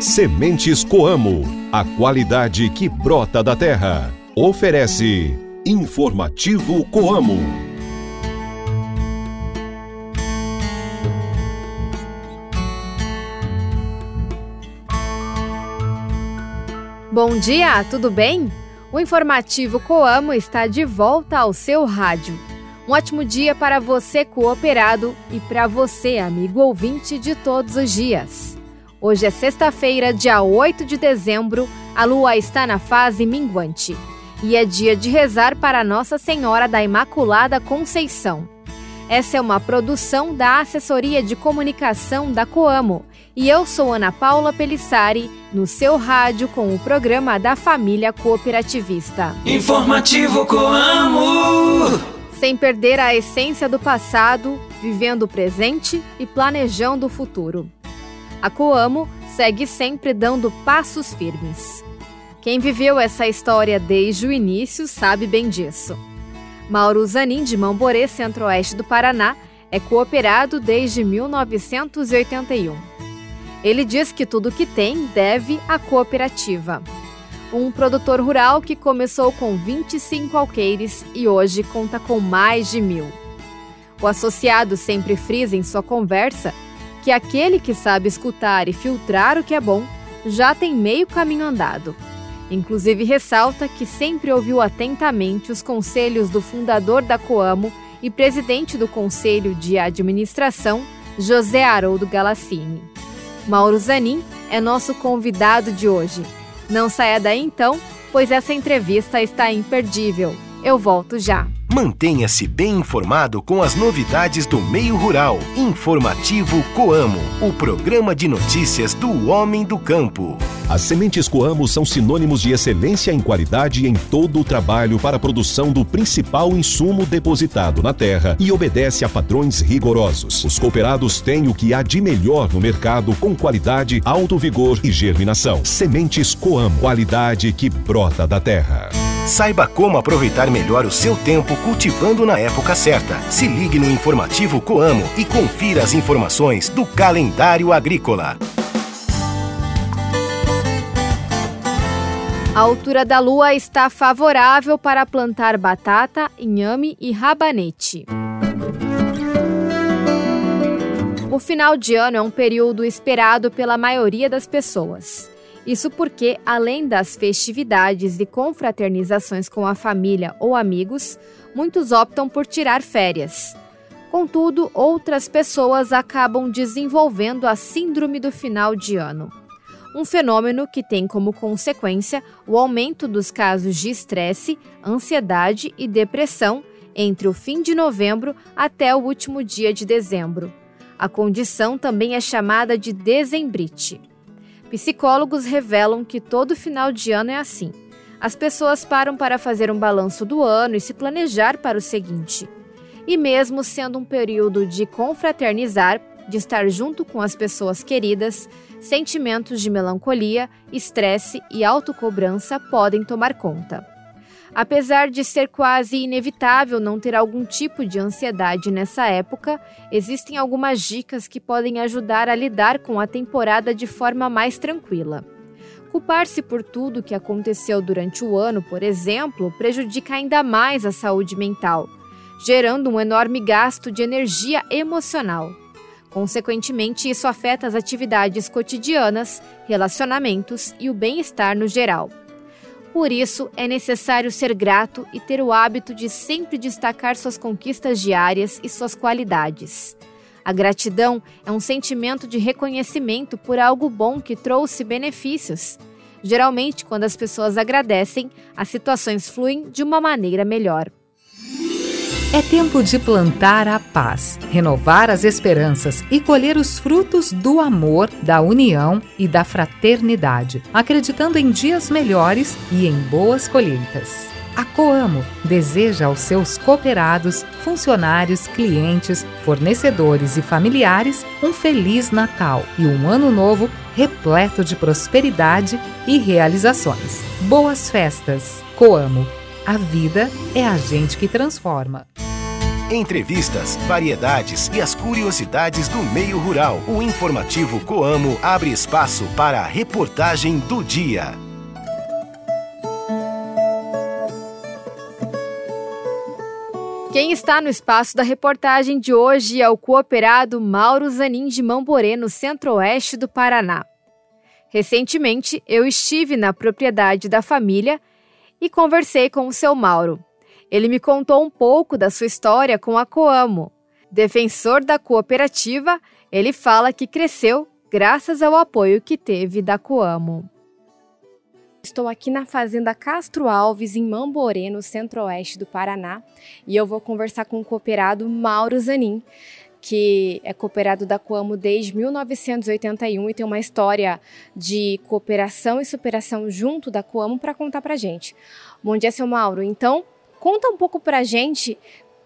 Sementes Coamo, a qualidade que brota da terra. Oferece Informativo Coamo. Bom dia, tudo bem? O informativo Coamo está de volta ao seu rádio. Um ótimo dia para você, cooperado, e para você, amigo ouvinte de todos os dias. Hoje é sexta-feira, dia 8 de dezembro, a lua está na fase minguante. E é dia de rezar para Nossa Senhora da Imaculada Conceição. Essa é uma produção da Assessoria de Comunicação da Coamo e eu sou Ana Paula Pelissari, no seu rádio com o programa da Família Cooperativista. Informativo Coamo! sem perder a essência do passado, vivendo o presente e planejando o futuro. A Coamo segue sempre dando passos firmes. Quem viveu essa história desde o início sabe bem disso. Mauro Zanin, de Mamborê, centro-oeste do Paraná, é cooperado desde 1981. Ele diz que tudo que tem deve à cooperativa um produtor rural que começou com 25 alqueires e hoje conta com mais de mil. O associado sempre frisa em sua conversa que aquele que sabe escutar e filtrar o que é bom já tem meio caminho andado. Inclusive ressalta que sempre ouviu atentamente os conselhos do fundador da Coamo e presidente do conselho de administração, José Haroldo Galassini. Mauro Zanin é nosso convidado de hoje não saia daí então, pois essa entrevista está imperdível. Eu volto já. Mantenha-se bem informado com as novidades do meio rural. Informativo Coamo, o programa de notícias do homem do campo. As sementes Coamo são sinônimos de excelência em qualidade em todo o trabalho para a produção do principal insumo depositado na terra e obedece a padrões rigorosos. Os cooperados têm o que há de melhor no mercado com qualidade, alto vigor e germinação. Sementes Coamo, qualidade que brota da terra. Saiba como aproveitar melhor o seu tempo cultivando na época certa. Se ligue no informativo Coamo e confira as informações do calendário agrícola. A altura da lua está favorável para plantar batata, inhame e rabanete. O final de ano é um período esperado pela maioria das pessoas. Isso porque, além das festividades e confraternizações com a família ou amigos, muitos optam por tirar férias. Contudo, outras pessoas acabam desenvolvendo a síndrome do final de ano um fenômeno que tem como consequência o aumento dos casos de estresse, ansiedade e depressão entre o fim de novembro até o último dia de dezembro. A condição também é chamada de dezembrite. Psicólogos revelam que todo final de ano é assim. As pessoas param para fazer um balanço do ano e se planejar para o seguinte. E mesmo sendo um período de confraternizar, de estar junto com as pessoas queridas, sentimentos de melancolia, estresse e autocobrança podem tomar conta. Apesar de ser quase inevitável não ter algum tipo de ansiedade nessa época, existem algumas dicas que podem ajudar a lidar com a temporada de forma mais tranquila. Culpar-se por tudo que aconteceu durante o ano, por exemplo, prejudica ainda mais a saúde mental, gerando um enorme gasto de energia emocional. Consequentemente, isso afeta as atividades cotidianas, relacionamentos e o bem-estar no geral. Por isso, é necessário ser grato e ter o hábito de sempre destacar suas conquistas diárias e suas qualidades. A gratidão é um sentimento de reconhecimento por algo bom que trouxe benefícios. Geralmente, quando as pessoas agradecem, as situações fluem de uma maneira melhor. É tempo de plantar a paz, renovar as esperanças e colher os frutos do amor, da união e da fraternidade, acreditando em dias melhores e em boas colheitas. A Coamo deseja aos seus cooperados, funcionários, clientes, fornecedores e familiares um feliz Natal e um ano novo repleto de prosperidade e realizações. Boas festas! Coamo a vida é a gente que transforma. Entrevistas, variedades e as curiosidades do meio rural. O informativo Coamo abre espaço para a reportagem do dia. Quem está no espaço da reportagem de hoje é o cooperado Mauro Zanin de Mamborê, no centro-oeste do Paraná. Recentemente, eu estive na propriedade da família e conversei com o seu Mauro. Ele me contou um pouco da sua história com a Coamo. Defensor da cooperativa, ele fala que cresceu graças ao apoio que teve da Coamo. Estou aqui na Fazenda Castro Alves, em Mamborê, no centro-oeste do Paraná, e eu vou conversar com o cooperado Mauro Zanin, que é cooperado da Coamo desde 1981 e tem uma história de cooperação e superação junto da Coamo para contar para gente. Bom dia, seu Mauro. Então, conta um pouco para gente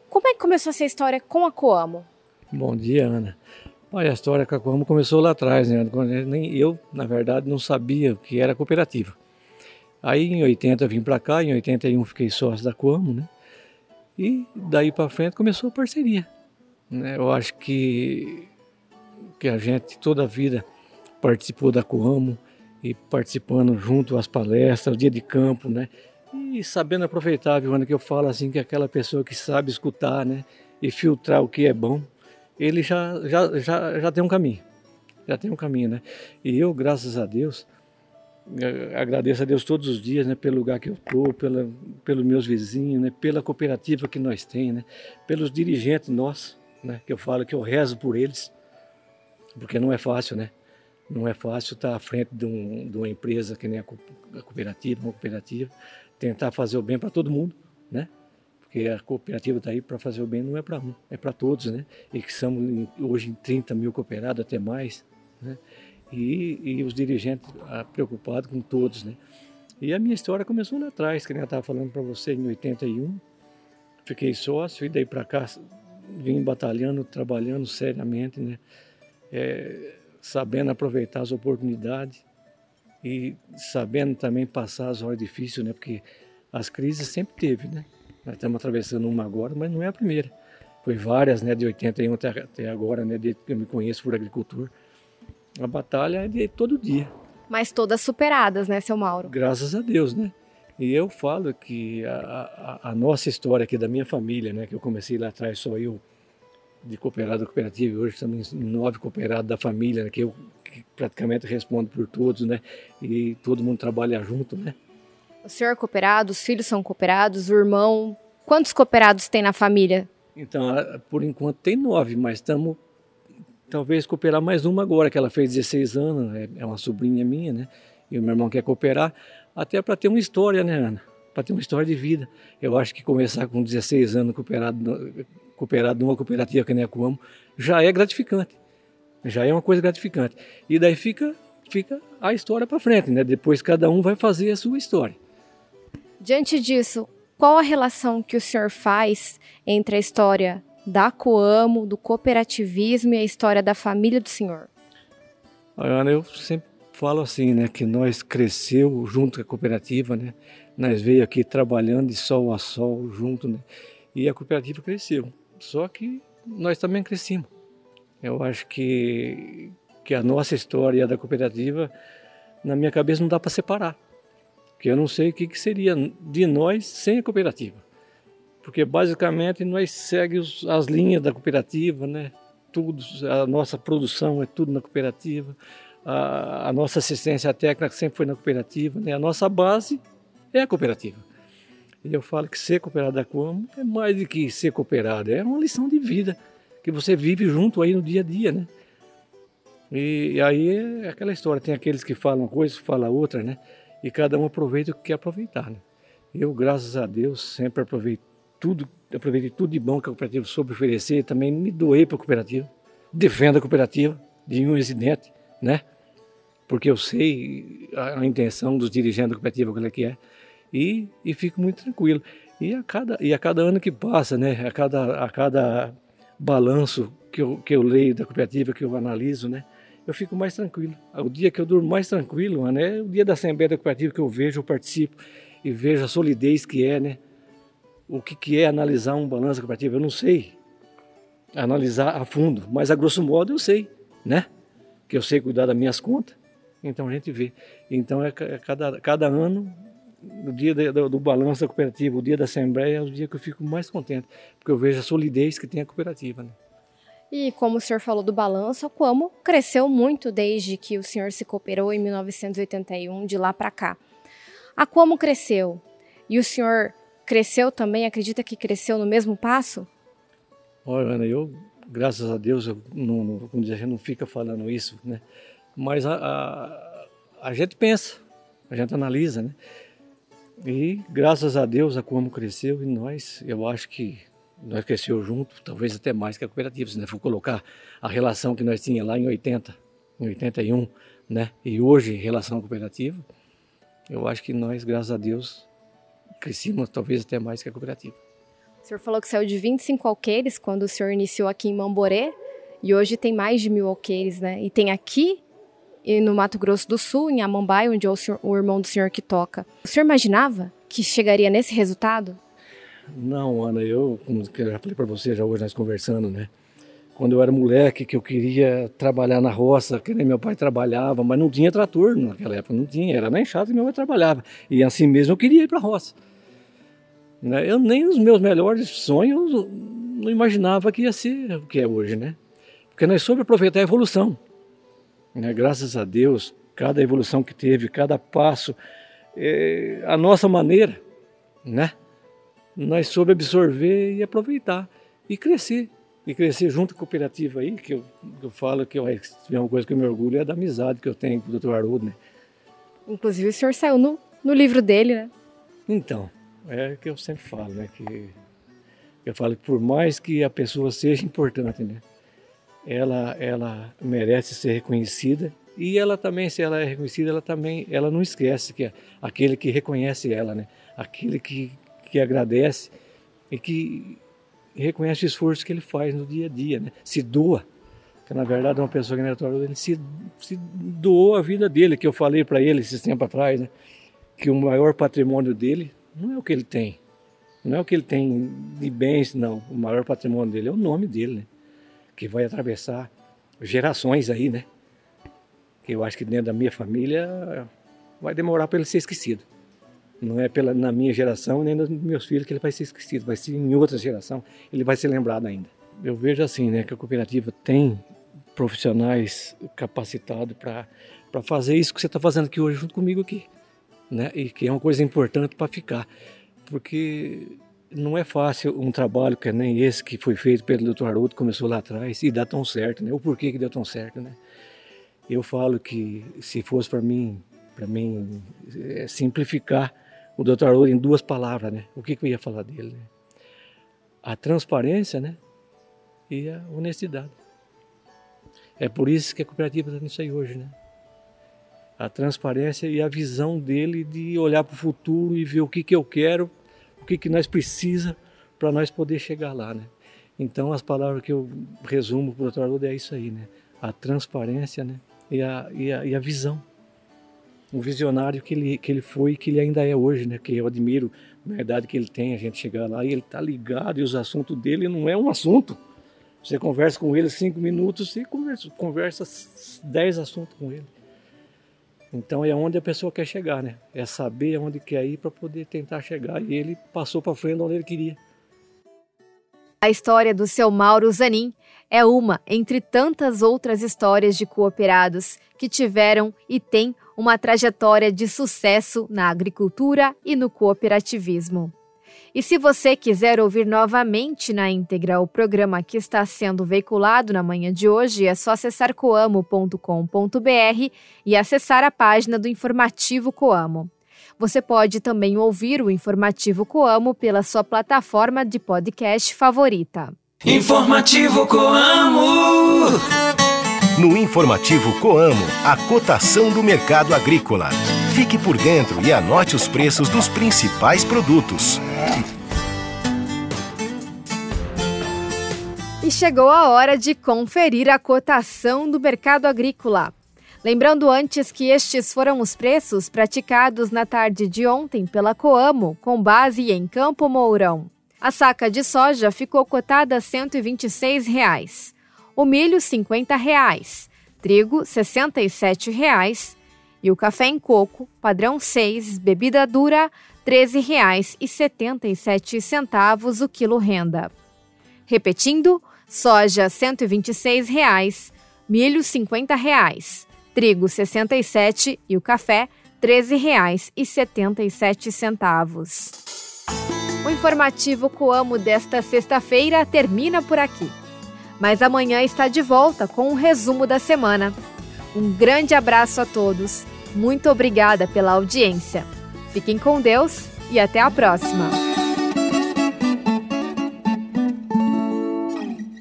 como é que começou essa história com a Coamo. Bom dia, Ana. Olha, a história com a Coamo começou lá atrás, né? Nem eu, na verdade, não sabia o que era cooperativa. Aí em 80 eu vim para cá, em 81 fiquei sócio da Coamo, né? E daí para frente começou a parceria. Né? Eu acho que, que a gente toda a vida participou da Coamo e participando junto às palestras, dia de campo, né? E sabendo aproveitar, viu, Ana, que eu falo assim, que aquela pessoa que sabe escutar, né? E filtrar o que é bom, ele já, já, já, já tem um caminho. Já tem um caminho, né? E eu, graças a Deus, agradeço a Deus todos os dias, né, pelo lugar que eu estou, pela, pelos meus vizinhos, né, pela cooperativa que nós temos, né, pelos dirigentes nossos, né, que eu falo que eu rezo por eles, porque não é fácil, né? Não é fácil estar à frente de, um, de uma empresa que nem a cooperativa, uma cooperativa, tentar fazer o bem para todo mundo, né? Porque a cooperativa está aí para fazer o bem, não é para um, é para todos, né? E que somos hoje em 30 mil cooperados, até mais, né? e, e os dirigentes ah, preocupados com todos, né? E a minha história começou lá atrás, que eu estava falando para você, em 81. Fiquei sócio e daí para cá vim batalhando, trabalhando seriamente, né? É, sabendo aproveitar as oportunidades e sabendo também passar as horas difíceis, né? Porque as crises sempre teve, né? Nós estamos atravessando uma agora, mas não é a primeira. Foi várias, né? De 81 até, até agora, né? Desde que eu me conheço por agricultura. A batalha é de todo dia. Mas todas superadas, né, seu Mauro? Graças a Deus, né? E eu falo que a, a, a, nossa história aqui da minha família, né, que eu comecei lá atrás, só eu de cooperado da cooperativa, hoje estamos nove cooperados da família, né, que eu que praticamente respondo por todos, né, e todo mundo trabalha junto, né. O senhor é cooperado, os filhos são cooperados, o irmão, quantos cooperados tem na família? Então, por enquanto tem nove, mas estamos talvez cooperar mais uma agora, que ela fez 16 anos, é, é uma sobrinha minha, né? E o meu irmão quer cooperar, até para ter uma história, né, Ana? Para ter uma história de vida. Eu acho que começar com 16 anos cooperado, cooperado numa cooperativa que nem a Coamo já é gratificante. Já é uma coisa gratificante. E daí fica, fica a história para frente, né? Depois cada um vai fazer a sua história. Diante disso, qual a relação que o senhor faz entre a história da Coamo, do cooperativismo e a história da família do senhor? Ana, eu sempre falo assim, né, que nós cresceu junto com a cooperativa, né? Nós veio aqui trabalhando de sol a sol junto, né? E a cooperativa cresceu. Só que nós também crescemos. Eu acho que que a nossa história da cooperativa na minha cabeça não dá para separar. Porque eu não sei o que, que seria de nós sem a cooperativa porque basicamente nós seguimos as linhas da cooperativa, né? Tudo, a nossa produção é tudo na cooperativa, a, a nossa assistência técnica sempre foi na cooperativa, né? A nossa base é a cooperativa. E eu falo que ser cooperado da Como é mais do que ser cooperado, é uma lição de vida que você vive junto aí no dia a dia, né? E, e aí é aquela história, tem aqueles que falam uma coisa, falam outra, né? E cada um aproveita o que quer aproveitar, né? Eu, graças a Deus, sempre aproveito tudo, aproveitei tudo de bom que a cooperativa soube oferecer, também me doei para a cooperativa, defendo a cooperativa de um incidente, né? Porque eu sei a, a intenção dos dirigentes da cooperativa, qual é que é, e, e fico muito tranquilo. E a cada, e a cada ano que passa, né? A cada, a cada balanço que eu, que eu leio da cooperativa, que eu analiso, né? Eu fico mais tranquilo. O dia que eu durmo mais tranquilo, mano, é o dia da Assembleia da Cooperativa que eu vejo, eu participo e vejo a solidez que é, né? o que, que é analisar um balanço cooperativo, eu não sei analisar a fundo, mas a grosso modo eu sei, né? Que eu sei cuidar das minhas contas, então a gente vê. Então é, é cada, cada ano, o dia do, do balanço da cooperativa, o dia da assembleia, é o dia que eu fico mais contente, porque eu vejo a solidez que tem a cooperativa, né? E como o senhor falou do balanço, a Coamo cresceu muito desde que o senhor se cooperou em 1981, de lá para cá. A Coamo cresceu e o senhor cresceu também? Acredita que cresceu no mesmo passo? Olha, Ana, eu, graças a Deus, eu não, não, como diz, a gente não fica falando isso, né? Mas a, a, a gente pensa, a gente analisa, né? E graças a Deus a Coamo cresceu e nós, eu acho que nós cresceu junto, talvez até mais que a cooperativa, se nós for colocar a relação que nós tínhamos lá em 80, em 81, né? E hoje, em relação à cooperativa, eu acho que nós, graças a Deus, crescemos talvez até mais que a cooperativa. O senhor falou que saiu de 25 alqueires quando o senhor iniciou aqui em Mamborê e hoje tem mais de mil alqueires, né? E tem aqui e no Mato Grosso do Sul, em Amambai, onde é o, senhor, o irmão do senhor que toca. O senhor imaginava que chegaria nesse resultado? Não, Ana, eu, como eu já falei para você já hoje nós conversando, né? Quando eu era moleque, que eu queria trabalhar na roça, que nem meu pai trabalhava, mas não tinha trator naquela época, não tinha, era nem chato que meu pai trabalhava. E assim mesmo eu queria ir para a roça. Né? Eu nem nos meus melhores sonhos não imaginava que ia ser o que é hoje, né? Porque nós soube aproveitar a evolução. Né? Graças a Deus, cada evolução que teve, cada passo, é, a nossa maneira, né? Nós soube absorver e aproveitar e crescer. E crescer junto com a cooperativa aí, que eu, eu falo que eu, é uma coisa que eu me orgulho é da amizade que eu tenho com o Dr. Haroldo, né? Inclusive o senhor saiu no, no livro dele, né? Então, é que eu sempre falo, né? Que eu falo que por mais que a pessoa seja importante, né? Ela, ela merece ser reconhecida e ela também, se ela é reconhecida, ela também, ela não esquece que é aquele que reconhece ela, né? Aquele que, que agradece e que reconhece o esforço que ele faz no dia a dia, né? Se doa. Que na verdade uma pessoa que é ele se, se doou a vida dele, que eu falei para ele esses tempos atrás, né? Que o maior patrimônio dele não é o que ele tem. Não é o que ele tem de bens, não. O maior patrimônio dele é o nome dele, né? Que vai atravessar gerações aí, né? Que eu acho que dentro da minha família vai demorar para ele ser esquecido. Não é pela, na minha geração nem nos meus filhos que ele vai ser esquecido, vai ser em outra geração, ele vai ser lembrado ainda. Eu vejo assim, né, que a cooperativa tem profissionais capacitados para fazer isso que você está fazendo aqui hoje junto comigo aqui né? E que é uma coisa importante para ficar, porque não é fácil um trabalho que nem esse que foi feito pelo Dr. Haroldo, começou lá atrás e dá tão certo, né? O porquê que deu tão certo, né? Eu falo que se fosse para mim, para mim é simplificar o Dr. Haroldo em duas palavras, né? O que, que eu ia falar dele? Né? A transparência, né? E a honestidade. É por isso que a cooperativa está nisso aí hoje, né? a transparência e a visão dele de olhar para o futuro e ver o que, que eu quero, o que, que nós precisa para nós poder chegar lá, né? Então as palavras que eu resumo para o. Haroldo é isso aí, né? A transparência, né? E a, e a, e a visão. O visionário que ele, que ele foi e que ele ainda é hoje, né? Que eu admiro na idade que ele tem, a gente chegar lá e ele tá ligado e os assuntos dele não é um assunto. Você conversa com ele cinco minutos, você conversa, conversa dez assuntos com ele. Então é onde a pessoa quer chegar, né? É saber onde quer ir para poder tentar chegar. E ele passou para frente onde ele queria. A história do seu Mauro Zanin é uma entre tantas outras histórias de cooperados que tiveram e têm uma trajetória de sucesso na agricultura e no cooperativismo. E se você quiser ouvir novamente na íntegra o programa que está sendo veiculado na manhã de hoje, é só acessar coamo.com.br e acessar a página do Informativo Coamo. Você pode também ouvir o Informativo Coamo pela sua plataforma de podcast favorita. Informativo Coamo. No Informativo Coamo, a cotação do mercado agrícola. Fique por dentro e anote os preços dos principais produtos. E chegou a hora de conferir a cotação do mercado agrícola. Lembrando antes que estes foram os preços praticados na tarde de ontem pela Coamo, com base em Campo Mourão. A saca de soja ficou cotada a 126 reais. O milho, 50 reais. Trigo, 67 reais. E o café em coco, padrão 6, bebida dura, R$ 13,77 o quilo renda. Repetindo, soja 126 reais, milho 50 reais, trigo R$ 67 e o café R$ 13,77. O informativo Coamo desta sexta-feira termina por aqui. Mas amanhã está de volta com um resumo da semana. Um grande abraço a todos. Muito obrigada pela audiência. Fiquem com Deus e até a próxima.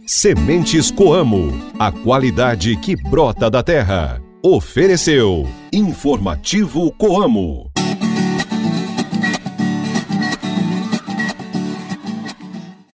Sementes Coamo, a qualidade que brota da terra. Ofereceu Informativo Coamo.